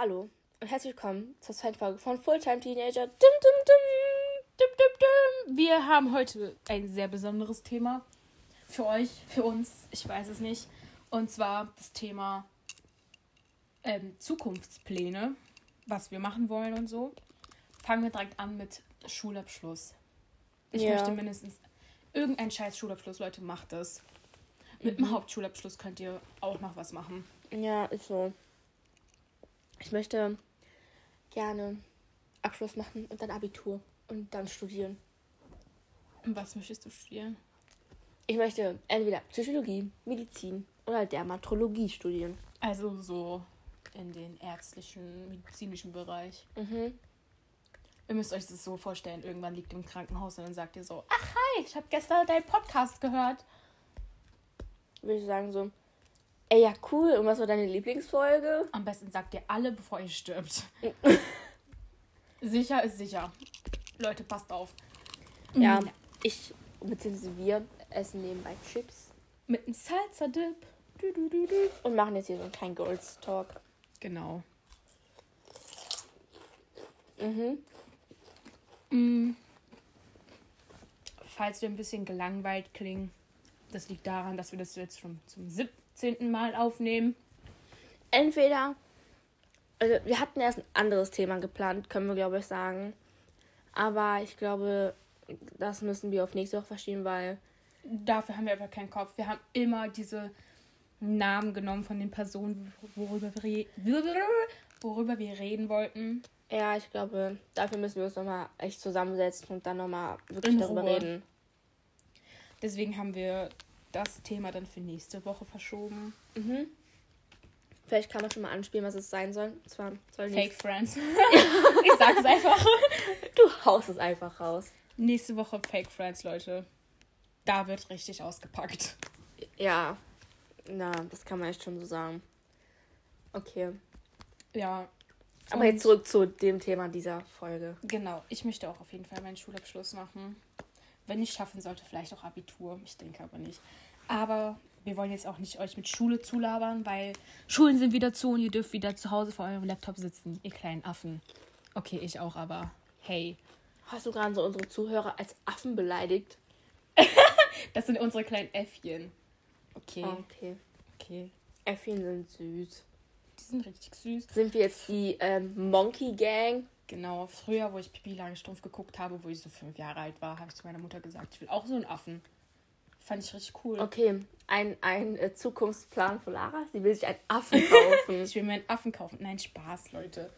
Hallo und herzlich willkommen zur zweiten Folge von Fulltime Teenager. Dim, dim, dim, dim, dim, dim. Wir haben heute ein sehr besonderes Thema für euch, für uns, ich weiß es nicht. Und zwar das Thema ähm, Zukunftspläne, was wir machen wollen und so. Fangen wir direkt an mit Schulabschluss. Ich ja. möchte mindestens irgendeinen scheiß Schulabschluss, Leute, macht das. Mit mhm. dem Hauptschulabschluss könnt ihr auch noch was machen. Ja, ist so. Ich möchte gerne Abschluss machen und dann Abitur und dann studieren. Und was möchtest du studieren? Ich möchte entweder Psychologie, Medizin oder Dermatologie studieren. Also so in den ärztlichen, medizinischen Bereich. Mhm. Ihr müsst euch das so vorstellen, irgendwann liegt ihr im Krankenhaus und dann sagt ihr so, ach hi, ich habe gestern deinen Podcast gehört. Würde ich sagen so, ey ja cool, und was war deine Lieblingsfolge? Am besten sagt ihr alle, bevor ihr stirbt. sicher ist sicher. Leute, passt auf. Ja, mhm. ich, beziehungsweise wir essen nebenbei Chips. Mit einem Salsa-Dip. Und machen jetzt hier so einen kleinen Girls Talk. Genau. Mhm. Mhm. Falls wir ein bisschen gelangweilt klingen, das liegt daran, dass wir das jetzt schon zum 17. Mal aufnehmen. Entweder, also wir hatten erst ein anderes Thema geplant, können wir glaube ich sagen. Aber ich glaube, das müssen wir auf nächste Woche verschieben, weil. Dafür haben wir einfach keinen Kopf. Wir haben immer diese Namen genommen von den Personen, worüber wir, worüber wir reden wollten. Ja, ich glaube, dafür müssen wir uns nochmal echt zusammensetzen und dann nochmal wirklich In darüber Ruhe. reden. Deswegen haben wir das Thema dann für nächste Woche verschoben. Mhm. Vielleicht kann man schon mal anspielen, was es sein soll. Zwar soll Fake Friends. ich sag's einfach. Du haust es einfach raus. Nächste Woche Fake Friends, Leute. Da wird richtig ausgepackt. Ja, na, das kann man echt schon so sagen. Okay. Ja. Aber jetzt zurück zu dem Thema dieser Folge. Genau, ich möchte auch auf jeden Fall meinen Schulabschluss machen. Wenn ich schaffen sollte, vielleicht auch Abitur. Ich denke aber nicht. Aber wir wollen jetzt auch nicht euch mit Schule zulabern, weil Schulen sind wieder zu und ihr dürft wieder zu Hause vor eurem Laptop sitzen, ihr kleinen Affen. Okay, ich auch, aber hey. Hast du gerade so unsere Zuhörer als Affen beleidigt? das sind unsere kleinen Äffchen. Okay. Ah, okay. Okay. Äffchen sind süß. Die sind richtig süß. Sind wir jetzt die ähm, Monkey Gang? Genau, früher, wo ich Pipi Langstrumpf geguckt habe, wo ich so fünf Jahre alt war, habe ich zu meiner Mutter gesagt, ich will auch so einen Affen. Fand ich richtig cool. Okay, ein, ein äh, Zukunftsplan von Lara. Sie will sich einen Affen kaufen. ich will mir einen Affen kaufen. Nein, Spaß, Leute.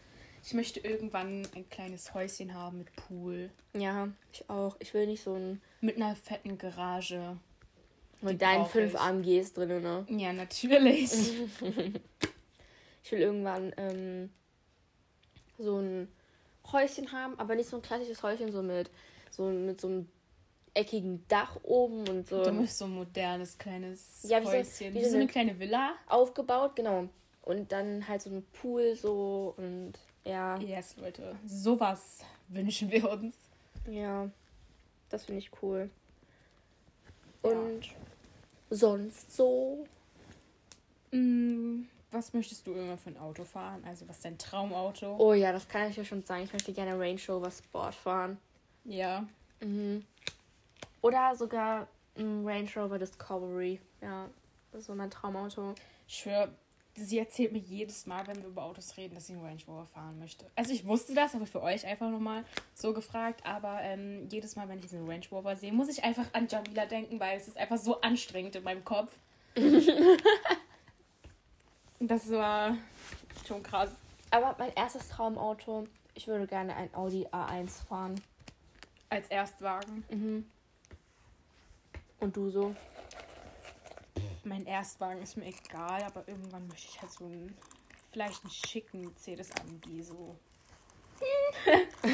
Ich möchte irgendwann ein kleines Häuschen haben mit Pool. Ja, ich auch. Ich will nicht so ein. Mit einer fetten Garage. Mit deinen fünf ich. AMGs drin, ne? Ja, natürlich. ich will irgendwann ähm, so ein Häuschen haben, aber nicht so ein klassisches Häuschen, so mit so, mit so einem eckigen Dach oben und so. Du möchtest so ein modernes kleines ja, wie Häuschen. So, wie, wie so eine kleine Villa. Aufgebaut, genau. Und dann halt so ein Pool so und ja. Yes, Leute. Sowas wünschen wir uns. Ja. Das finde ich cool. Und ja sonst so? Mm, was möchtest du immer für ein Auto fahren? Also was ist dein Traumauto? Oh ja, das kann ich ja schon sagen. Ich möchte gerne Range Rover Sport fahren. Ja. Mhm. Oder sogar ein Range Rover Discovery. Ja, das ist so mein Traumauto. Ich schwöre, sie erzählt mir jedes Mal, wenn wir über Autos reden, dass sie einen Range Rover fahren möchte. Also ich wusste das, aber für euch einfach nochmal so gefragt. Aber ähm, jedes Mal, wenn ich diesen Range Rover sehe, muss ich einfach an Jamila denken, weil es ist einfach so anstrengend in meinem Kopf. das war schon krass. Aber mein erstes Traumauto, ich würde gerne ein Audi A1 fahren. Als Erstwagen? Mhm. Und du so? Mein Erstwagen ist mir egal, aber irgendwann möchte ich halt so einen, vielleicht einen schicken Mercedes AMG so.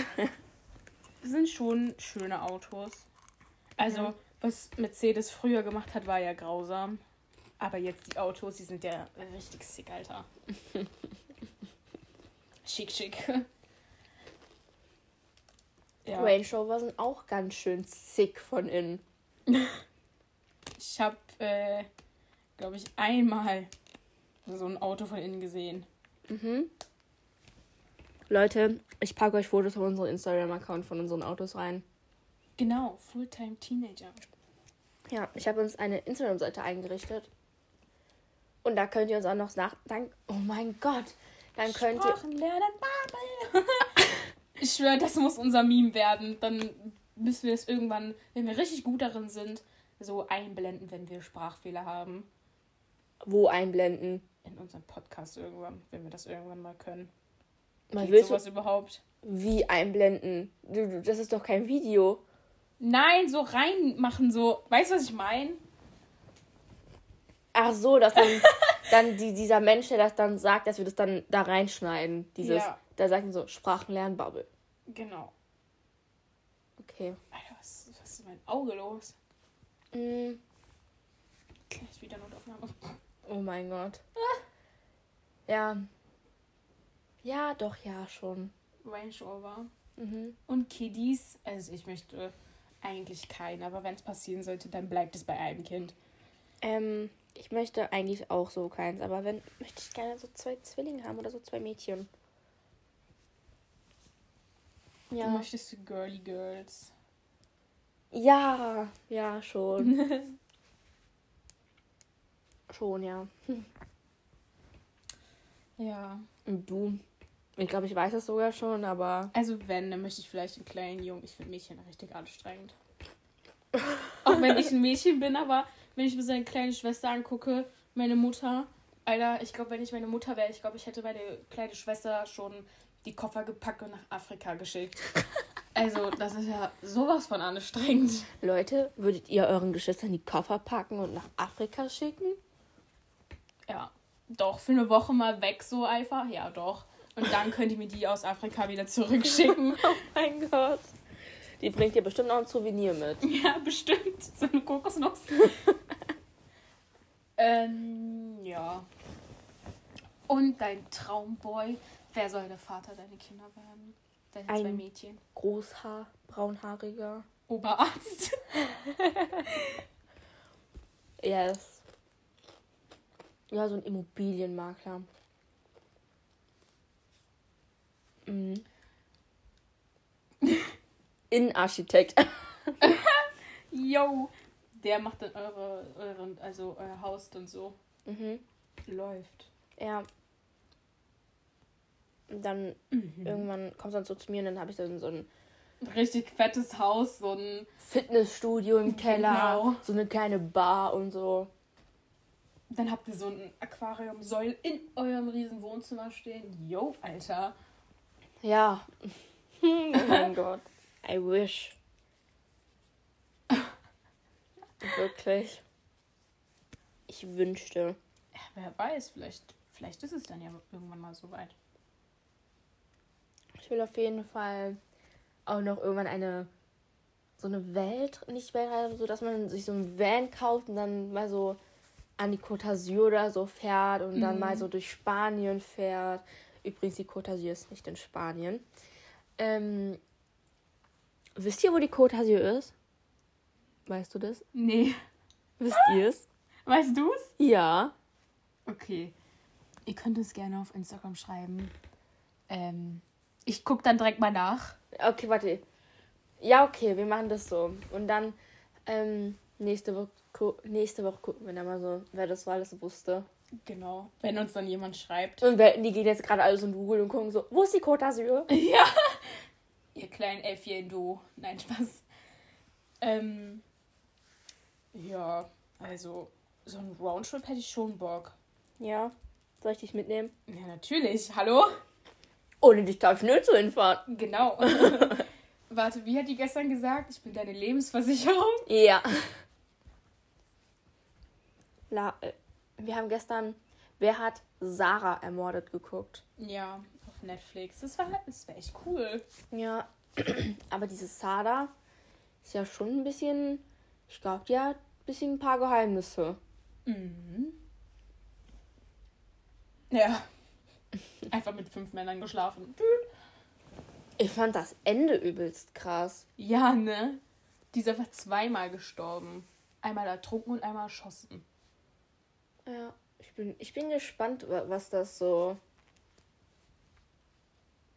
das sind schon schöne Autos. Also, ja. was Mercedes früher gemacht hat, war ja grausam. Aber jetzt die Autos, die sind ja richtig sick, Alter. schick, schick. ja. Range Rover sind auch ganz schön sick von innen. ich hab äh, glaube ich, einmal so ein Auto von innen gesehen. Mhm. Leute, ich packe euch Fotos von unserem Instagram-Account von unseren Autos rein. Genau, Fulltime Teenager. Ja, ich habe uns eine Instagram-Seite eingerichtet. Und da könnt ihr uns auch noch nach. Dann, oh mein Gott. Dann könnt ihr. Sprachen lernen, Babel. ich schwöre, das muss unser Meme werden. Dann müssen wir es irgendwann, wenn wir richtig gut darin sind, so einblenden, wenn wir Sprachfehler haben. Wo einblenden? In unserem Podcast irgendwann, wenn wir das irgendwann mal können. Willst du, sowas überhaupt? wie einblenden? Das ist doch kein Video. Nein, so reinmachen, so. Weißt du, was ich meine? Ach so, dass dann, dann die, dieser Mensch, der das dann sagt, dass wir das dann da reinschneiden. Dieses, Ja. da sagt man so, Sprachenlernbubble. Genau. Okay. Alter, was, was ist mein Auge los? Mm, Gleich wieder Notaufnahme. oh mein Gott. Ja. Ja, doch, ja, schon. Range Rover. Mhm. Und Kiddies. Also ich möchte eigentlich keinen, aber wenn es passieren sollte, dann bleibt es bei einem Kind. Ähm, ich möchte eigentlich auch so keins, aber wenn, möchte ich gerne so zwei Zwillinge haben oder so zwei Mädchen. Du Ja. möchtest du Girly Girls. Ja, ja, schon. schon, ja. Ja. Und du? Ich glaube, ich weiß es sogar schon, aber. Also wenn, dann möchte ich vielleicht einen kleinen Jungen. Ich finde Mädchen richtig anstrengend. Auch wenn ich ein Mädchen bin, aber wenn ich mir seine kleine Schwester angucke, meine Mutter, Alter, ich glaube, wenn ich meine Mutter wäre, ich glaube, ich hätte meine kleine Schwester schon die Koffer gepackt und nach Afrika geschickt. Also, das ist ja sowas von anstrengend. Leute, würdet ihr euren Geschwistern die Koffer packen und nach Afrika schicken? Ja, doch, für eine Woche mal weg so einfach. Ja, doch. Und dann könnt ihr mir die aus Afrika wieder zurückschicken. Oh mein Gott. Die bringt ihr bestimmt noch ein Souvenir mit. Ja, bestimmt. So eine Kokosnuss. ähm, ja. Und dein Traumboy. Wer soll der Vater deiner Kinder werden? Deine zwei Ein- Mädchen. Großhaar, braunhaariger. Oberarzt. Yes. Ja, so ein Immobilienmakler. Mhm. Innenarchitekt. Yo. Der macht dann eure, euren, also euer Haus dann so. mhm. Läuft. Ja. Und dann irgendwann kommst du dann so zu mir und dann habe ich dann so ein Richtig fettes Haus, so ein. Fitnessstudio im Keller, Genau. so eine kleine Bar und so. Dann habt ihr so ein Aquarium soll in eurem riesen Wohnzimmer stehen. Yo, Alter. Ja. oh mein Gott. I wish. Wirklich. Ich wünschte. Ja, wer weiß, vielleicht, vielleicht ist es dann ja irgendwann mal so weit. Ich will auf jeden Fall auch noch irgendwann eine so eine Welt, nicht Weltreise, so dass man sich so ein Van kauft und dann mal so an die Côte d'Azur oder so fährt und dann Mhm. mal so durch Spanien fährt. Übrigens, die Côte d'Azur ist nicht in Spanien. Ähm, wisst ihr, wo die d'Azur ist? Weißt du das? Nee. Wisst ihr es? Weißt du's? Ja. Okay. Ihr könnt es gerne auf Instagram schreiben. Ähm, ich guck dann direkt mal nach. Okay, warte. Ja, okay, wir machen das so. Und dann ähm, nächste, Woche, nächste Woche gucken wir dann mal so, wer das war, alles wusste. Genau. Wenn uns dann jemand schreibt. Und wer, die gehen jetzt gerade alles in Google und gucken so, wo ist die Côte d'Azur? Ja. Ihr kleinen Elfchen, du. Nein, Spaß. Ähm, ja, also so ein Roundtrip hätte ich schon Bock. Ja. Soll ich dich mitnehmen? Ja, natürlich. Hallo? Ohne dich darf ich nirgendwo hinfahren. Genau. Warte, wie hat die gestern gesagt? Ich bin deine Lebensversicherung. Ja. La, äh, wir haben gestern, wer hat Sarah ermordet geguckt? Ja, auf Netflix. Das war, das war echt cool. Ja. Aber diese Sada ist ja schon ein bisschen, ich glaube, die hat ein bisschen ein paar Geheimnisse. Mhm. Ja. Einfach mit fünf Männern geschlafen. Ich fand das Ende übelst krass. Ja, ne? Dieser war zweimal gestorben. Einmal ertrunken und einmal erschossen. Ja, ich bin, ich bin gespannt, wa- was das so.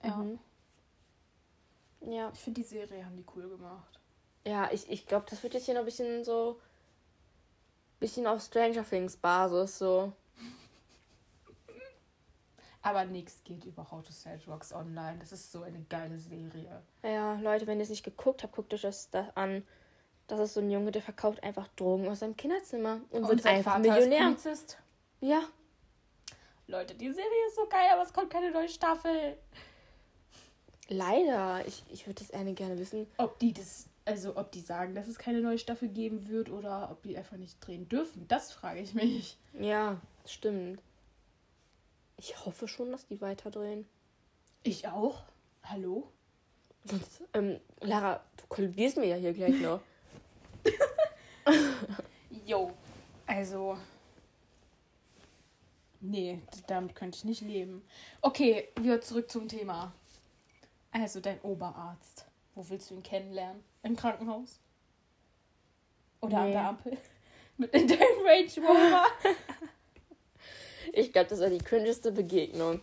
Ja. Mhm. Ja. Ich finde, die Serie haben die cool gemacht. Ja, ich, ich glaube, das wird jetzt hier noch ein bisschen so. Bisschen auf Stranger Things Basis, so. Aber nichts geht über How to Sell Drugs Online. Das ist so eine geile Serie. Ja, Leute, wenn ihr es nicht geguckt habt, guckt euch das, das an. Das ist so ein Junge, der verkauft einfach Drogen aus seinem Kinderzimmer und, wird sein einfach Vater Millionär. Ja. Leute, die Serie ist so geil, aber es kommt keine neue Staffel. Leider. Ich, ich würde das gerne gerne wissen. Ob die das, also ob die sagen, dass es keine neue Staffel geben wird oder ob die einfach nicht drehen dürfen, das frage ich mich. Ja, stimmt. Ich hoffe schon, dass die weiterdrehen. Ich auch. Hallo? Sonst, ähm, Lara, du kollidierst mir ja hier gleich noch. Jo. Also. Nee, damit könnte ich nicht leben. Okay, wieder zurück zum Thema. Also dein Oberarzt. Wo willst du ihn kennenlernen? Im Krankenhaus? Oder an Nee. der Ampel? Mit in deinem Range Rover? Ich glaube, das war die cringeste Begegnung.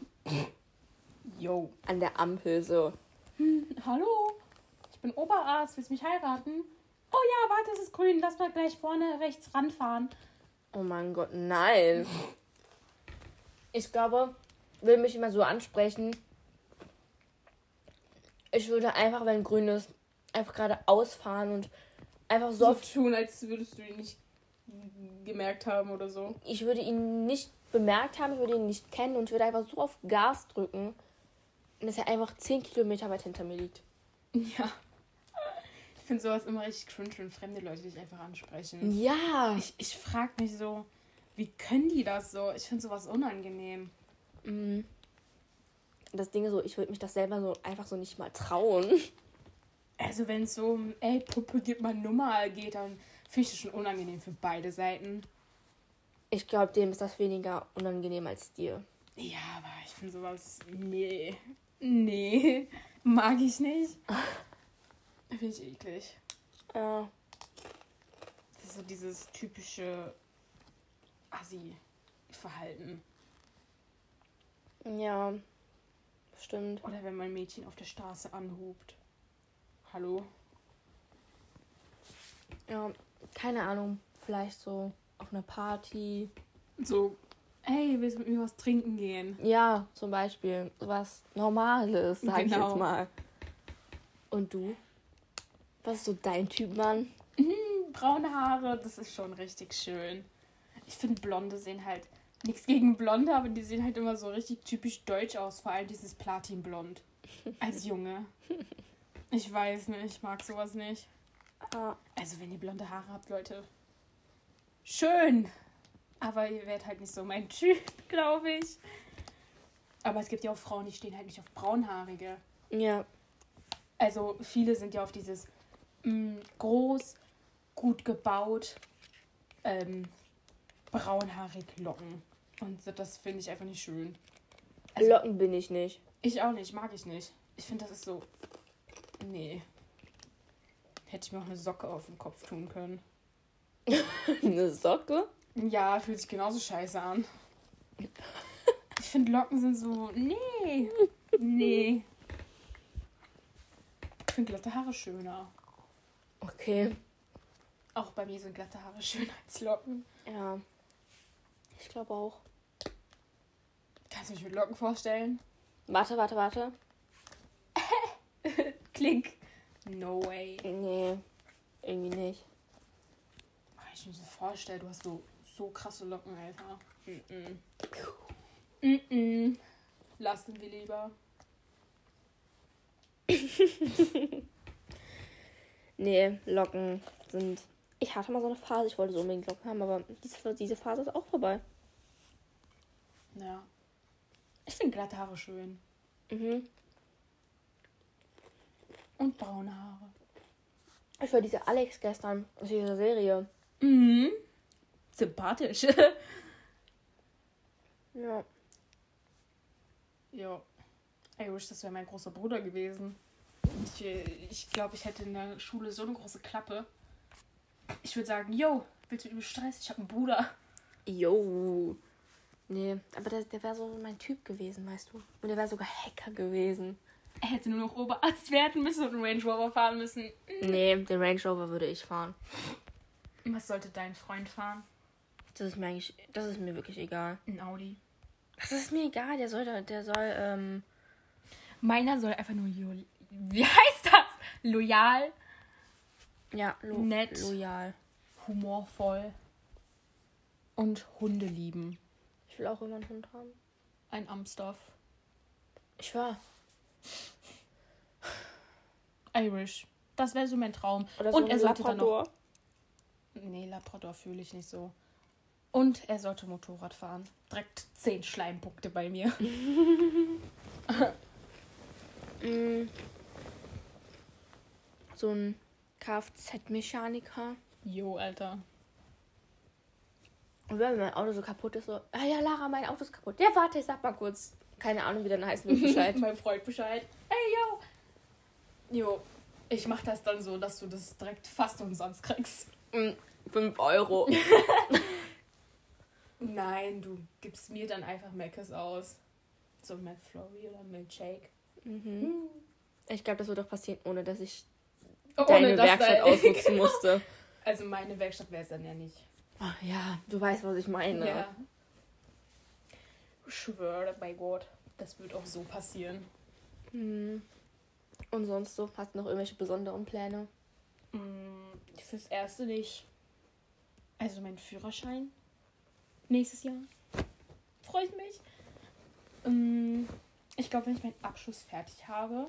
Jo. An der Ampel so. Hallo? Ich bin Oberarzt. Willst du mich heiraten? Oh ja, warte, es ist grün. Lass mal gleich vorne rechts ranfahren. Oh mein Gott, nein. Ich glaube, will mich immer so ansprechen. Ich würde einfach, wenn grün ist, einfach gerade ausfahren und einfach so So oft. tun, als würdest du ihn nicht gemerkt haben oder so. Ich würde ihn nicht bemerkt haben, ich würde ihn nicht kennen und ich würde einfach so auf Gas drücken, dass er einfach 10 Kilometer weit hinter mir liegt. Ja. Ich finde sowas immer richtig cringe, wenn fremde Leute dich einfach ansprechen. Ja. Ich, ich frage mich so, wie können die das so? Ich finde sowas unangenehm. Mhm. Das Ding ist so, ich würde mich das selber so einfach so nicht mal trauen. Also wenn es so um, ey, Puppe, gib mal Nummer geht, dann finde ich das schon unangenehm für beide Seiten. Ich glaube, dem ist das weniger unangenehm als dir. Ja, aber ich finde sowas, nee. Nee, mag ich nicht. Finde ich eklig. Ja. Das ist so dieses typische Assi-Verhalten. Ja. Stimmt. Oder wenn man Mädchen auf der Straße anhubt. Hallo? Ja, keine Ahnung. Vielleicht so auf einer Party. So, hey, willst du mit mir was trinken gehen? Ja, zum Beispiel. Was Normales, sag ich Genau. jetzt mal. Und du? Was ist so dein Typ, Mann? Hm, braune Haare, das ist schon richtig schön. Ich finde, Blonde sehen halt, nichts gegen Blonde, aber die sehen halt immer so richtig typisch deutsch aus. Vor allem dieses Platinblond. Als Junge. Ich weiß nicht, ich mag sowas nicht. Ah, Also, wenn ihr blonde Haare habt, Leute. Schön. Aber ihr werdet halt nicht so mein Typ, glaube ich. Aber es gibt ja auch Frauen, die stehen halt nicht auf braunhaarige. ja. Also viele sind ja auf dieses mh, groß, gut gebaut, ähm, braunhaarig Locken. Und das finde ich einfach nicht schön. Also- Locken bin ich nicht. Ich auch nicht, mag ich nicht. Ich finde, das ist so. Nee. Hätte ich mir auch eine Socke auf den Kopf tun können. Eine Socke? Ja, fühlt sich genauso scheiße an. Ich finde, Locken sind so. Nee. Nee. Ich finde glatte Haare schöner. Okay. Auch bei mir sind glatte Haare schöner als Locken. Ja. Ich glaube auch. Kannst du mich mit Locken vorstellen? Warte, warte, warte. Klick. No way. Nee. Irgendwie nicht. Oh, Ich mir so vorstelle, du hast so, so krasse Locken, Alter. -mm. Mm -mm. Lassen wir lieber. Nee, Locken sind. Ich hatte mal so eine Phase, ich wollte so unbedingt Locken haben, aber diese, diese Phase ist auch vorbei. Ja. Ich finde glatte Haare schön. Mhm. Und braune Haare. Ich war diese Alex gestern aus dieser Serie. Mhm. Sympathisch. Ja. jo. Ey, wish, das wäre mein großer Bruder gewesen. Ich, ich glaube, ich hätte in der Schule so eine große Klappe. Ich würde sagen, yo, willst du übel Stress? Ich habe einen Bruder. Jo. Nee, aber der, der wäre so mein Typ gewesen, weißt du. Und der wäre sogar Hacker gewesen. Er hätte nur noch Oberarzt werden müssen und einen Range Rover fahren müssen. Nee, den Range Rover würde ich fahren. Was sollte dein Freund fahren? Das ist mir eigentlich, das ist mir wirklich egal. Ein Audi. Das ist mir egal, der soll, der soll, ähm, Meiner soll einfach nur lo wie heißt das? Loyal, ja, lo Nett. loyal. humorvoll und Hunde lieben. Ich will auch immer einen Hund haben. Ein Amstaff. Ich war. Irish. Das wäre so mein Traum. So und er sollte dann noch. Labrador. Nee, Labrador fühle ich nicht so. Und er sollte Motorrad fahren. Direkt 10 Schleimpunkte bei mir. Mm. So ein Kfz-Mechaniker. Jo, Alter. Und wenn mein Auto so kaputt ist, so, ah ja, Lara, mein Auto ist kaputt. Ja, warte, ich sag mal kurz. Keine Ahnung, wie der heißt, mir Bescheid. mein Freund Bescheid. Hey, yo. Jo. Ich mach das dann so, dass du das direkt fast umsonst kriegst. 5 Euro. Nein, du gibst mir dann einfach Meckes aus. So McFlurry oder Milkshake. Mhm. Ich glaube, das wird doch passieren, ohne dass ich Ohne deine dass Werkstatt dein- ausnutzen musste. Also meine Werkstatt wäre es dann ja nicht. Ach ja, du weißt, was ich meine. Ja. Ich schwöre bei Gott, das wird auch so passieren. Hm. Und sonst so, hast du noch irgendwelche besonderen Pläne? Mm, Fürs Erste nicht. Also mein Führerschein. Nächstes Jahr. Freut mich. Mm, Ich glaube, wenn ich meinen Abschluss fertig habe.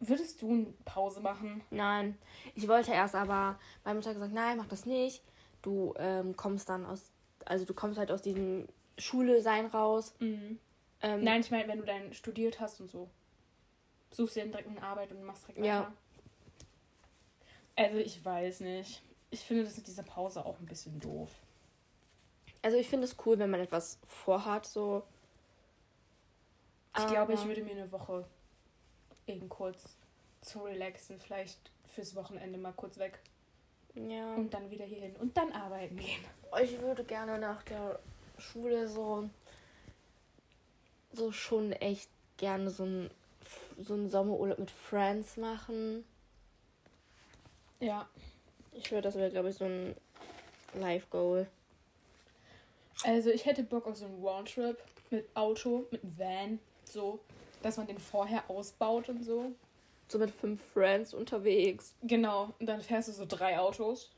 Würdest du eine Pause machen? Nein, ich wollte erst, aber meine Mutter hat gesagt, nein, mach das nicht. Du ähm, kommst dann aus, also du kommst halt aus diesem Schule sein raus. Ähm, Nein, ich meine, wenn du dann studiert hast und so. Suchst dir dann direkt eine Arbeit und machst direkt Ja. weiter. Also ich weiß nicht. Ich finde das mit dieser Pause auch ein bisschen doof. Also ich finde es cool, wenn man etwas vorhat, so. Ich glaube, ich Aber- würde mir eine Woche eben kurz zu relaxen, vielleicht fürs Wochenende mal kurz weg Ja. und dann wieder hierhin und dann arbeiten gehen. Ich würde gerne nach der Schule so, so schon echt gerne so ein so einen Sommerurlaub mit Friends machen. Ja. Ich würde, das wäre, glaube ich, so ein Life Goal. Also ich hätte Bock auf so einen Roundtrip mit Auto, mit Van, so, dass man den vorher ausbaut und so. So mit fünf Friends unterwegs. Genau, und dann fährst du so drei Autos.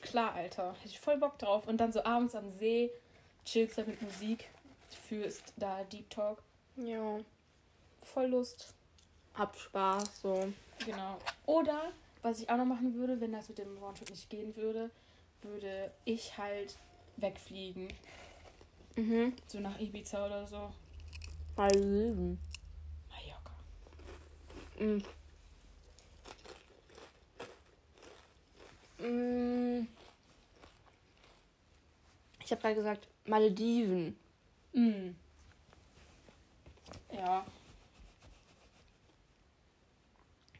Klar, Alter. Hätte ich voll Bock drauf. Und dann so abends am See, chillst da mit Musik, führst da Deep Talk. Ja. Voll Lust. Habt Spaß, so. Genau. Oder, was ich auch noch machen würde, wenn das mit dem Roundtrip nicht gehen würde, würde ich halt wegfliegen. Mhm. So nach Ibiza oder so. Mal. Mallorca. Mm. Mm. Ich habe gerade gesagt, Malediven. Mm. Ja.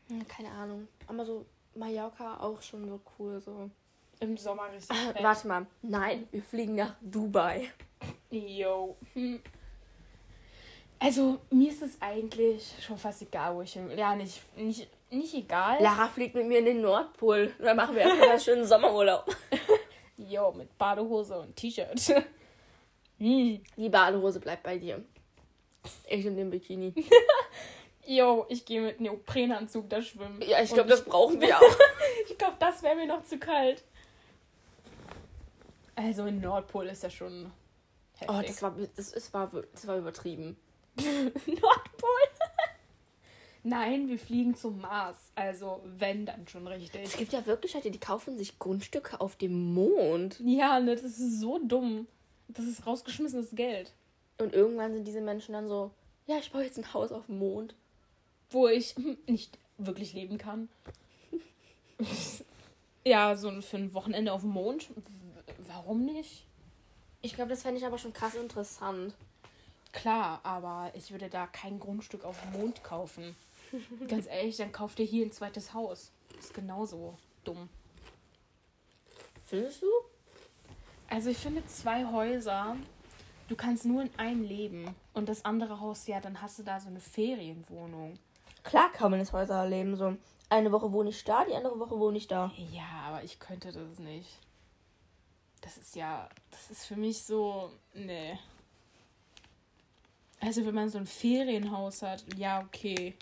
Hm, Keine Ahnung. Aber so Mallorca auch schon so cool. So. Im Sommer richtig Ah, fett. warte mal. Nein, wir fliegen nach Dubai. Yo. Hm. Also, mir ist es eigentlich schon fast egal, wo ich hin. Ja, nicht, nicht, nicht egal. Lara fliegt mit mir in den Nordpol. Dann machen wir erstmal einen schönen Sommerurlaub. Yo, mit Badehose und T-Shirt. hm. Die Badehose bleibt bei dir. Ich in dem Bikini. Yo, ich gehe mit Neoprenanzug da schwimmen. Ja, ich glaube, das brauchen wir auch. Ich glaube, das wäre mir noch zu kalt. Also, in Nordpol ist ja schon heftig. Oh, das war, das, ist, war, das war übertrieben. Nordpol? Nein, wir fliegen zum Mars. Also, wenn, dann schon richtig. Es gibt ja wirklich Leute, die kaufen sich Grundstücke auf dem Mond. Ja, ne, das ist so dumm. Das ist rausgeschmissenes Geld. Und irgendwann sind diese Menschen dann so, ja, ich baue jetzt ein Haus auf dem Mond. Wo ich nicht wirklich leben kann. ja, so ein- für ein Wochenende auf dem Mond. Warum nicht? Ich glaube, das fände ich aber schon krass interessant. Klar, aber ich würde da kein Grundstück auf dem Mond kaufen. Ganz ehrlich, dann kauft ihr hier ein zweites Haus. Ist genauso dumm. Findest du? Also ich finde zwei Häuser du kannst nur in einem leben. Und das andere Haus, ja, dann hast du da so eine Ferienwohnung. Klar kann man das Häuser leben. So eine Woche wohne ich da, die andere Woche wohne ich da. Ja, aber ich könnte das nicht. Das ist ja, das ist für mich so, nee. Also wenn man so ein Ferienhaus hat, ja, okay.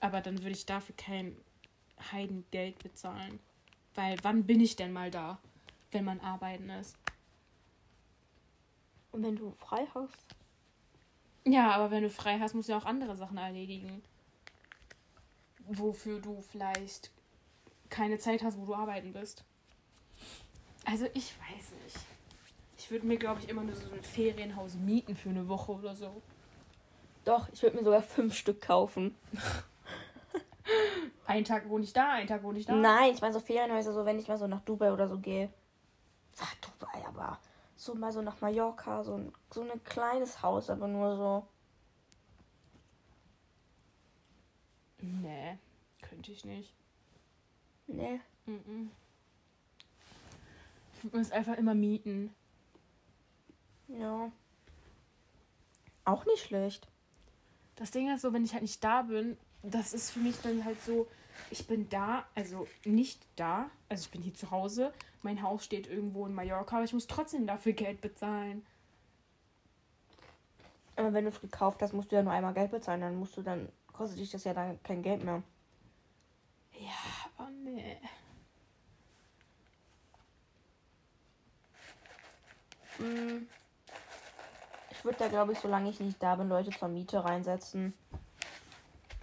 Aber dann würde ich dafür kein Heidengeld bezahlen. Weil wann bin ich denn mal da, wenn man arbeiten ist? Und wenn du frei hast? Ja, aber wenn du frei hast, musst du ja auch andere Sachen erledigen. Wofür du vielleicht keine Zeit hast, wo du arbeiten bist. Also ich weiß nicht. Ich würde mir, glaube ich, immer nur so ein Ferienhaus mieten für eine Woche oder so. Doch, ich würde mir sogar fünf Stück kaufen. Einen Tag wohne ich da, einen Tag wohne ich da. Nein, ich meine so Ferienhäuser, so wenn ich mal so nach Dubai oder so gehe. Ach, Dubai, aber so mal so nach Mallorca, so ein, so ein kleines Haus, aber nur so. Nee, könnte ich nicht. Nee. Mhm. Ich würde mir einfach immer mieten. Ja. Auch nicht schlecht. Das Ding ist so, wenn ich halt nicht da bin, das ist für mich dann halt so, ich bin da, also nicht da, also ich bin hier zu Hause, mein Haus steht irgendwo in Mallorca, aber ich muss trotzdem dafür Geld bezahlen. Aber wenn du es gekauft hast, musst du ja nur einmal Geld bezahlen, dann musst du dann, kostet dich das ja dann kein Geld mehr. Ja, aber nee. Hm. Ich würde da, glaube ich, solange ich nicht da bin, Leute zur Miete reinsetzen.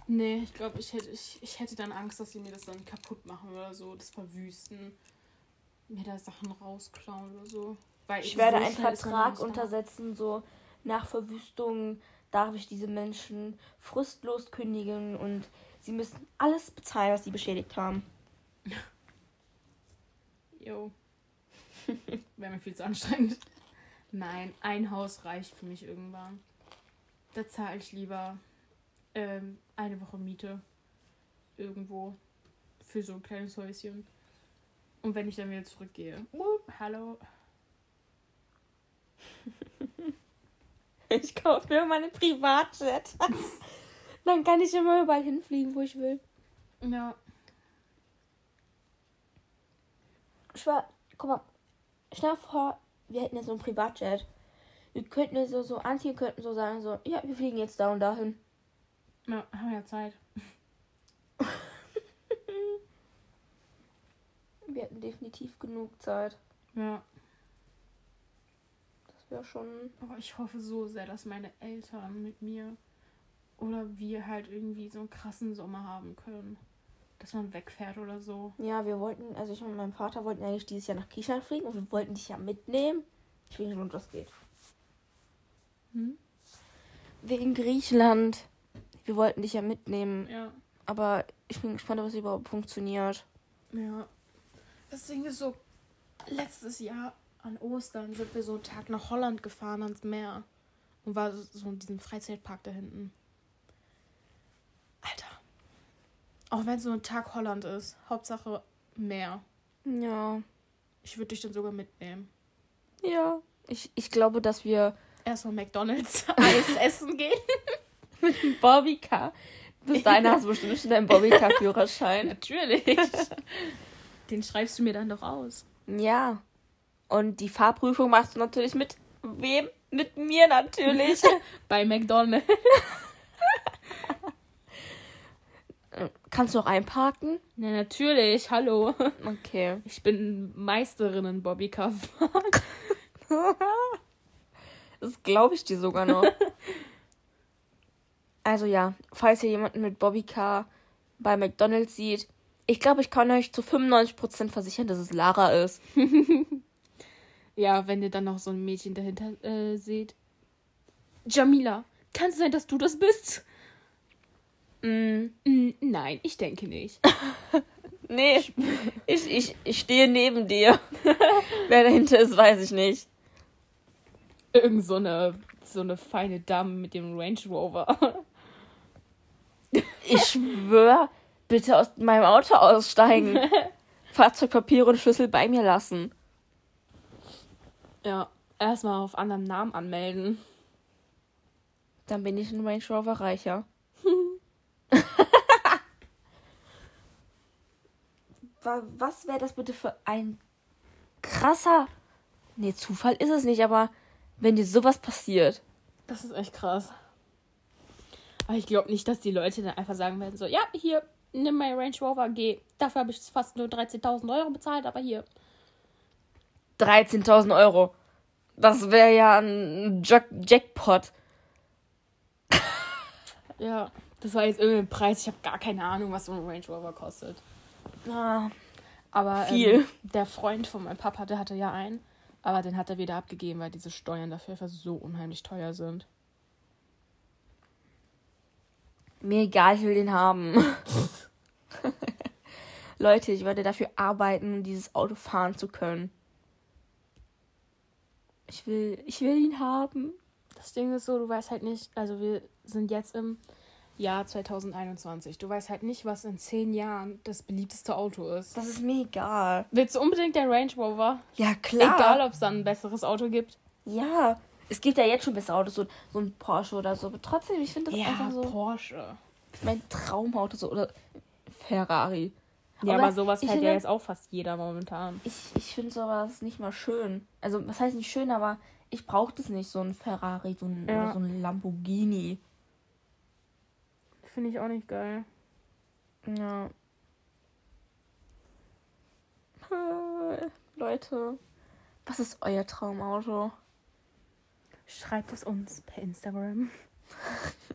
Nee, ich glaube, ich hätte, ich, ich hätte dann Angst, dass sie mir das dann kaputt machen oder so, das verwüsten, mir da Sachen rausklauen oder so. Weil Ich werde so einen Vertrag untersetzen, so nach Verwüstung darf ich diese Menschen fristlos kündigen und sie müssen alles bezahlen, was sie beschädigt haben. Jo. Wäre mir viel zu anstrengend. Nein, ein Haus reicht für mich irgendwann. Da zahle ich lieber ähm, eine Woche Miete irgendwo für so ein kleines Häuschen. Und wenn ich dann wieder zurückgehe. Wupp, hallo. Ich kaufe mir mal einen Privatjet. Dann kann ich immer überall hinfliegen, wo ich will. Ja. Ich war, guck mal, stell dir vor, wir hätten jetzt so einen Privatjet. Wir könnten so, so, Antje könnten so sagen, so, ja, wir fliegen jetzt da und dahin. Ja, haben wir ja Zeit. Wir hätten definitiv genug Zeit. Ja. Das wäre schon. Aber ich hoffe so sehr, dass meine Eltern mit mir oder wir halt irgendwie so einen krassen Sommer haben können. Dass man wegfährt oder so. Ja, wir wollten, also ich und mein Vater wollten eigentlich dieses Jahr nach Griechenland fliegen und wir wollten dich ja mitnehmen. Ich will nicht, ob das geht. Hm? Wegen Griechenland. Wir wollten dich ja mitnehmen. Ja. Aber ich bin gespannt, ob es überhaupt funktioniert. Ja. Das Ding ist so, letztes Jahr an Ostern sind wir so einen Tag nach Holland gefahren ans Meer. Und war so in diesem Freizeitpark da hinten. Alter. Auch wenn es so ein Tag Holland ist. Hauptsache Meer. Ja. Ich würde dich dann sogar mitnehmen. Ja. Ich, ich glaube, dass wir Erstmal McDonalds Eis essen gehen. mit dem Bobbycar. Bis dahin hast du bestimmt schon deinen Bobbycar-Führerschein. Natürlich. Den schreibst du mir dann doch aus. Ja. Und die Fahrprüfung machst du natürlich mit wem? Mit mir natürlich. Bei McDonalds. Kannst du auch einparken? Ja, natürlich. Hallo. Okay. Ich bin Meisterin in Bobbycar. Das glaube ich dir sogar noch. Also ja, falls ihr jemanden mit Bobbycar bei McDonalds sieht, ich glaube, ich kann euch zu 95% versichern, dass es Lara ist. Ja, wenn ihr dann noch so ein Mädchen dahinter äh, seht. Jamila, kann es sein, dass du das bist? Mm, Mm, nein, ich denke nicht. nee, ich, ich, ich stehe neben dir. Wer dahinter ist, weiß ich nicht. Irgend so eine, so eine feine Dame mit dem Range Rover. Ich schwör, bitte aus meinem Auto aussteigen. Fahrzeugpapiere und Schlüssel bei mir lassen. ja. erstmal auf anderen Namen anmelden. Dann bin ich ein Range Rover reicher. Was wäre das bitte für ein krasser. Nee, Zufall ist es nicht, aber wenn dir sowas passiert. Das ist echt krass. Aber ich glaube nicht, dass die Leute dann einfach sagen werden: so, ja, hier, nimm mein Range Rover, geh. Dafür habe ich fast nur 13.000 Euro bezahlt, aber hier. 13.000 Euro. Das wäre ja ein Jack Jackpot. Ja, das war jetzt irgendein Preis. Ich habe gar keine Ahnung, was so ein Range Rover kostet. Ah, Aber Viel. Ähm, der Freund von meinem Papa, der hatte ja einen. Aber den hat er wieder abgegeben, weil diese Steuern dafür einfach so unheimlich teuer sind. mir egal, ich will den haben. Leute, ich werde dafür arbeiten, um dieses Auto fahren zu können. Ich will, ich will ihn haben. Das Ding ist so, du weißt halt nicht, also wir sind jetzt im Jahr 2021. Du weißt halt nicht, was in zehn Jahren das beliebteste Auto ist. Das ist mir egal. Willst du unbedingt der Range Rover? Ja, klar. Egal, ob es dann ein besseres Auto gibt. Ja. Es gibt ja jetzt schon bessere Autos, so, so ein Porsche oder so. Aber trotzdem, ich finde das einfach so Porsche. mein Traumauto so. Oder Ferrari. Ja, Aber aber, sowas fährt ja jetzt auch fast jeder momentan. Ich, ich finde sowas nicht mal schön. Also, was heißt nicht schön, aber ich brauche das nicht, so ein Ferrari so ein, Ja. oder so ein Lamborghini. Finde ich auch nicht geil. Ja. Leute, was ist euer Traumauto? Schreibt es uns per Instagram.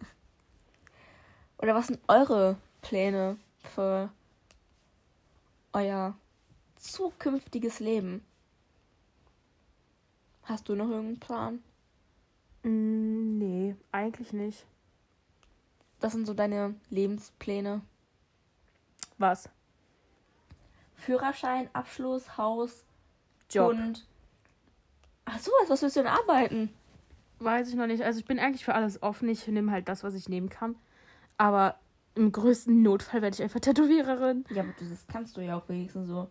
Oder was sind eure Pläne für euer zukünftiges Leben? Hast du noch irgendeinen Plan? Mm, nee, eigentlich nicht. Was sind so deine Lebenspläne? Was? Führerschein, Abschluss, Haus, Job. Hund. Ach so, was willst du denn arbeiten? Weiß ich noch nicht. Also ich bin eigentlich für alles offen. Ich nehme halt das, was ich nehmen kann. Aber im größten Notfall werde ich einfach Tätowiererin. Ja, aber das kannst du ja auch wenigstens so.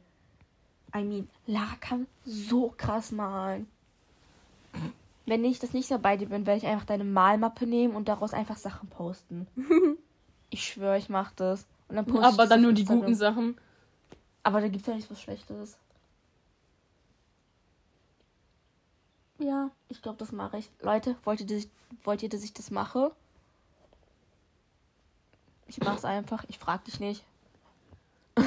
I mean, Lara kann so krass malen. Wenn ich das nicht so bei dir bin, werde ich einfach deine Malmappe nehmen und daraus einfach Sachen posten. ich schwöre, ich mach das. Und dann poste ich Aber dann nur die Instagram. guten Sachen. Aber da gibt's ja nichts was Schlechtes. Ja, ich glaube, das mache ich. Leute, wollt ihr, dass ich, wollt ihr, dass ich das mache? Ich mach's einfach. Ich frag dich nicht.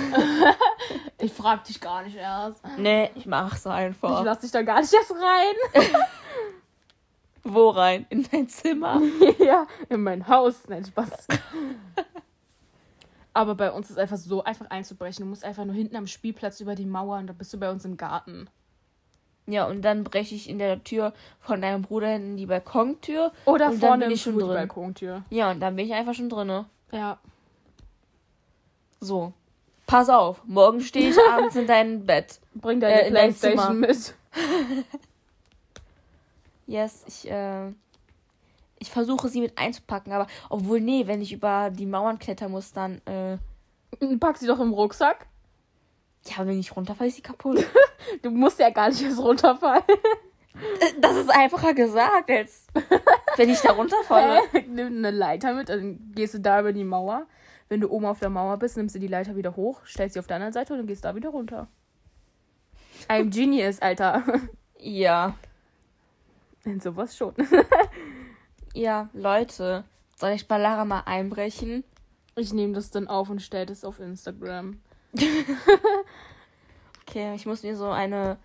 Ich frag dich gar nicht erst. Nee, ich mach's Ich einfach. lass dich da gar nicht erst rein. Wo rein? In dein Zimmer? ja, in mein Haus. Nein, Spaß. Aber bei uns ist einfach so einfach einzubrechen. Du musst einfach nur hinten am Spielplatz über die Mauer und da bist du bei uns im Garten. Ja, und dann breche ich in der Tür von deinem Bruder in die Balkontür. Oder Und dann vorne bin im ich schon Flur drin. Balkontür. Ja, und dann bin ich einfach schon drinne. Ja. So. Pass auf, morgen stehe ich abends in deinem Bett. Bring deine Äh, in dein Playstation mit. Yes, ich, äh, ich versuche sie mit einzupacken, aber obwohl, nee, wenn ich über die Mauern klettern muss, dann, äh, Pack sie doch im Rucksack. ja, wenn ich runterfalle, ist sie kaputt. Du musst ja gar nicht erst runterfallen. das ist einfacher gesagt, als wenn ich da runterfalle. Nimm eine Leiter mit, dann gehst du da über die Mauer. Wenn du oben auf der Mauer bist, nimmst du die Leiter wieder hoch, stellst sie auf der anderen Seite und dann gehst da wieder runter. I'm Genius, Alter. Ja. In sowas schon. Ja, Leute, soll ich bei Lara mal einbrechen? Ich nehme das dann auf und stelle das auf Instagram. Okay, ich muss mir so eine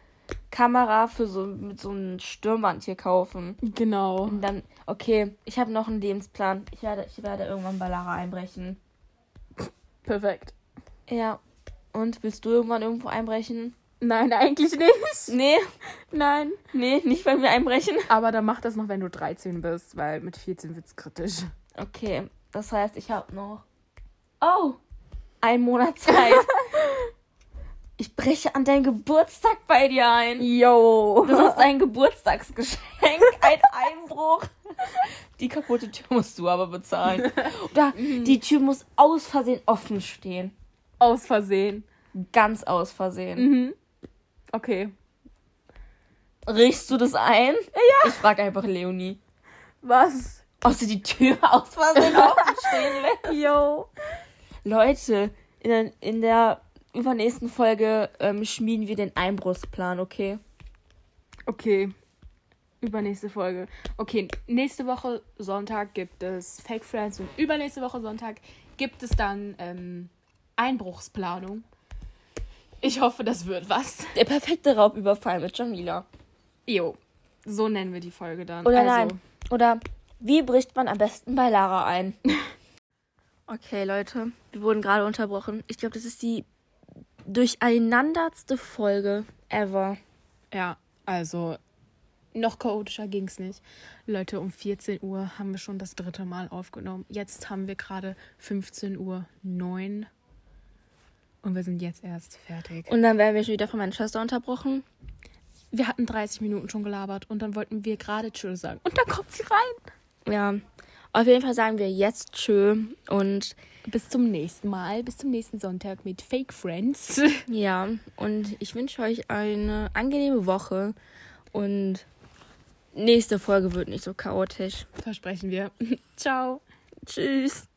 Kamera für so mit so einem Stirnband hier kaufen. Genau. Und dann, okay, ich habe noch einen Lebensplan. Ich werde, ich werde irgendwann bei Lara einbrechen. Perfekt. Ja. Und willst du irgendwann irgendwo einbrechen? Nein, eigentlich nicht. Nee, Nein. nee, nicht bei mir einbrechen. Aber dann mach das noch, wenn du 13 bist, weil mit 14 wird's kritisch. Okay, das heißt, ich habe noch. Oh! Ein Monat Zeit. Ich breche an deinen Geburtstag bei dir ein. Yo. Das ist ein Geburtstagsgeschenk, ein Einbruch. Die kaputte Tür musst du aber bezahlen. Oder die Tür muss aus Versehen offen stehen. Aus Versehen. Ganz aus Versehen. Mhm. Okay. Riechst du das ein? Ja. Ich frage einfach Leonie. Was? Ob sie die Tür aus Versehen offen stehen lässt. Yo. Leute, in der, in der übernächsten Folge ähm, schmieden wir den Einbruchsplan, okay? Okay. Übernächste Folge. Okay, nächste Woche Sonntag gibt es Fake Friends und übernächste Woche Sonntag gibt es dann ähm, Einbruchsplanung. Ich hoffe, das wird was. Der perfekte Raubüberfall mit Jamila. Jo, so nennen wir die Folge dann. Oder also, nein. Oder wie bricht man am besten bei Lara ein? okay, Leute, wir wurden gerade unterbrochen. Ich glaube, das ist die durcheinanderste Folge ever. Ja, also noch chaotischer ging's nicht. Leute, um 14 Uhr haben wir schon das dritte Mal aufgenommen. Jetzt haben wir gerade 15 Uhr 9 und wir sind jetzt erst fertig. Und dann werden wir schon wieder von meiner Schwester unterbrochen. Wir hatten 30 Minuten schon gelabert und dann wollten wir gerade Tschüss sagen. Und dann kommt sie rein. Ja, auf jeden Fall sagen wir jetzt Tschö und Bis zum nächsten Mal, bis zum nächsten Sonntag mit Fake Friends. ja, und ich wünsche euch eine angenehme Woche und nächste Folge wird nicht so chaotisch. Versprechen wir. Ciao. Tschüss.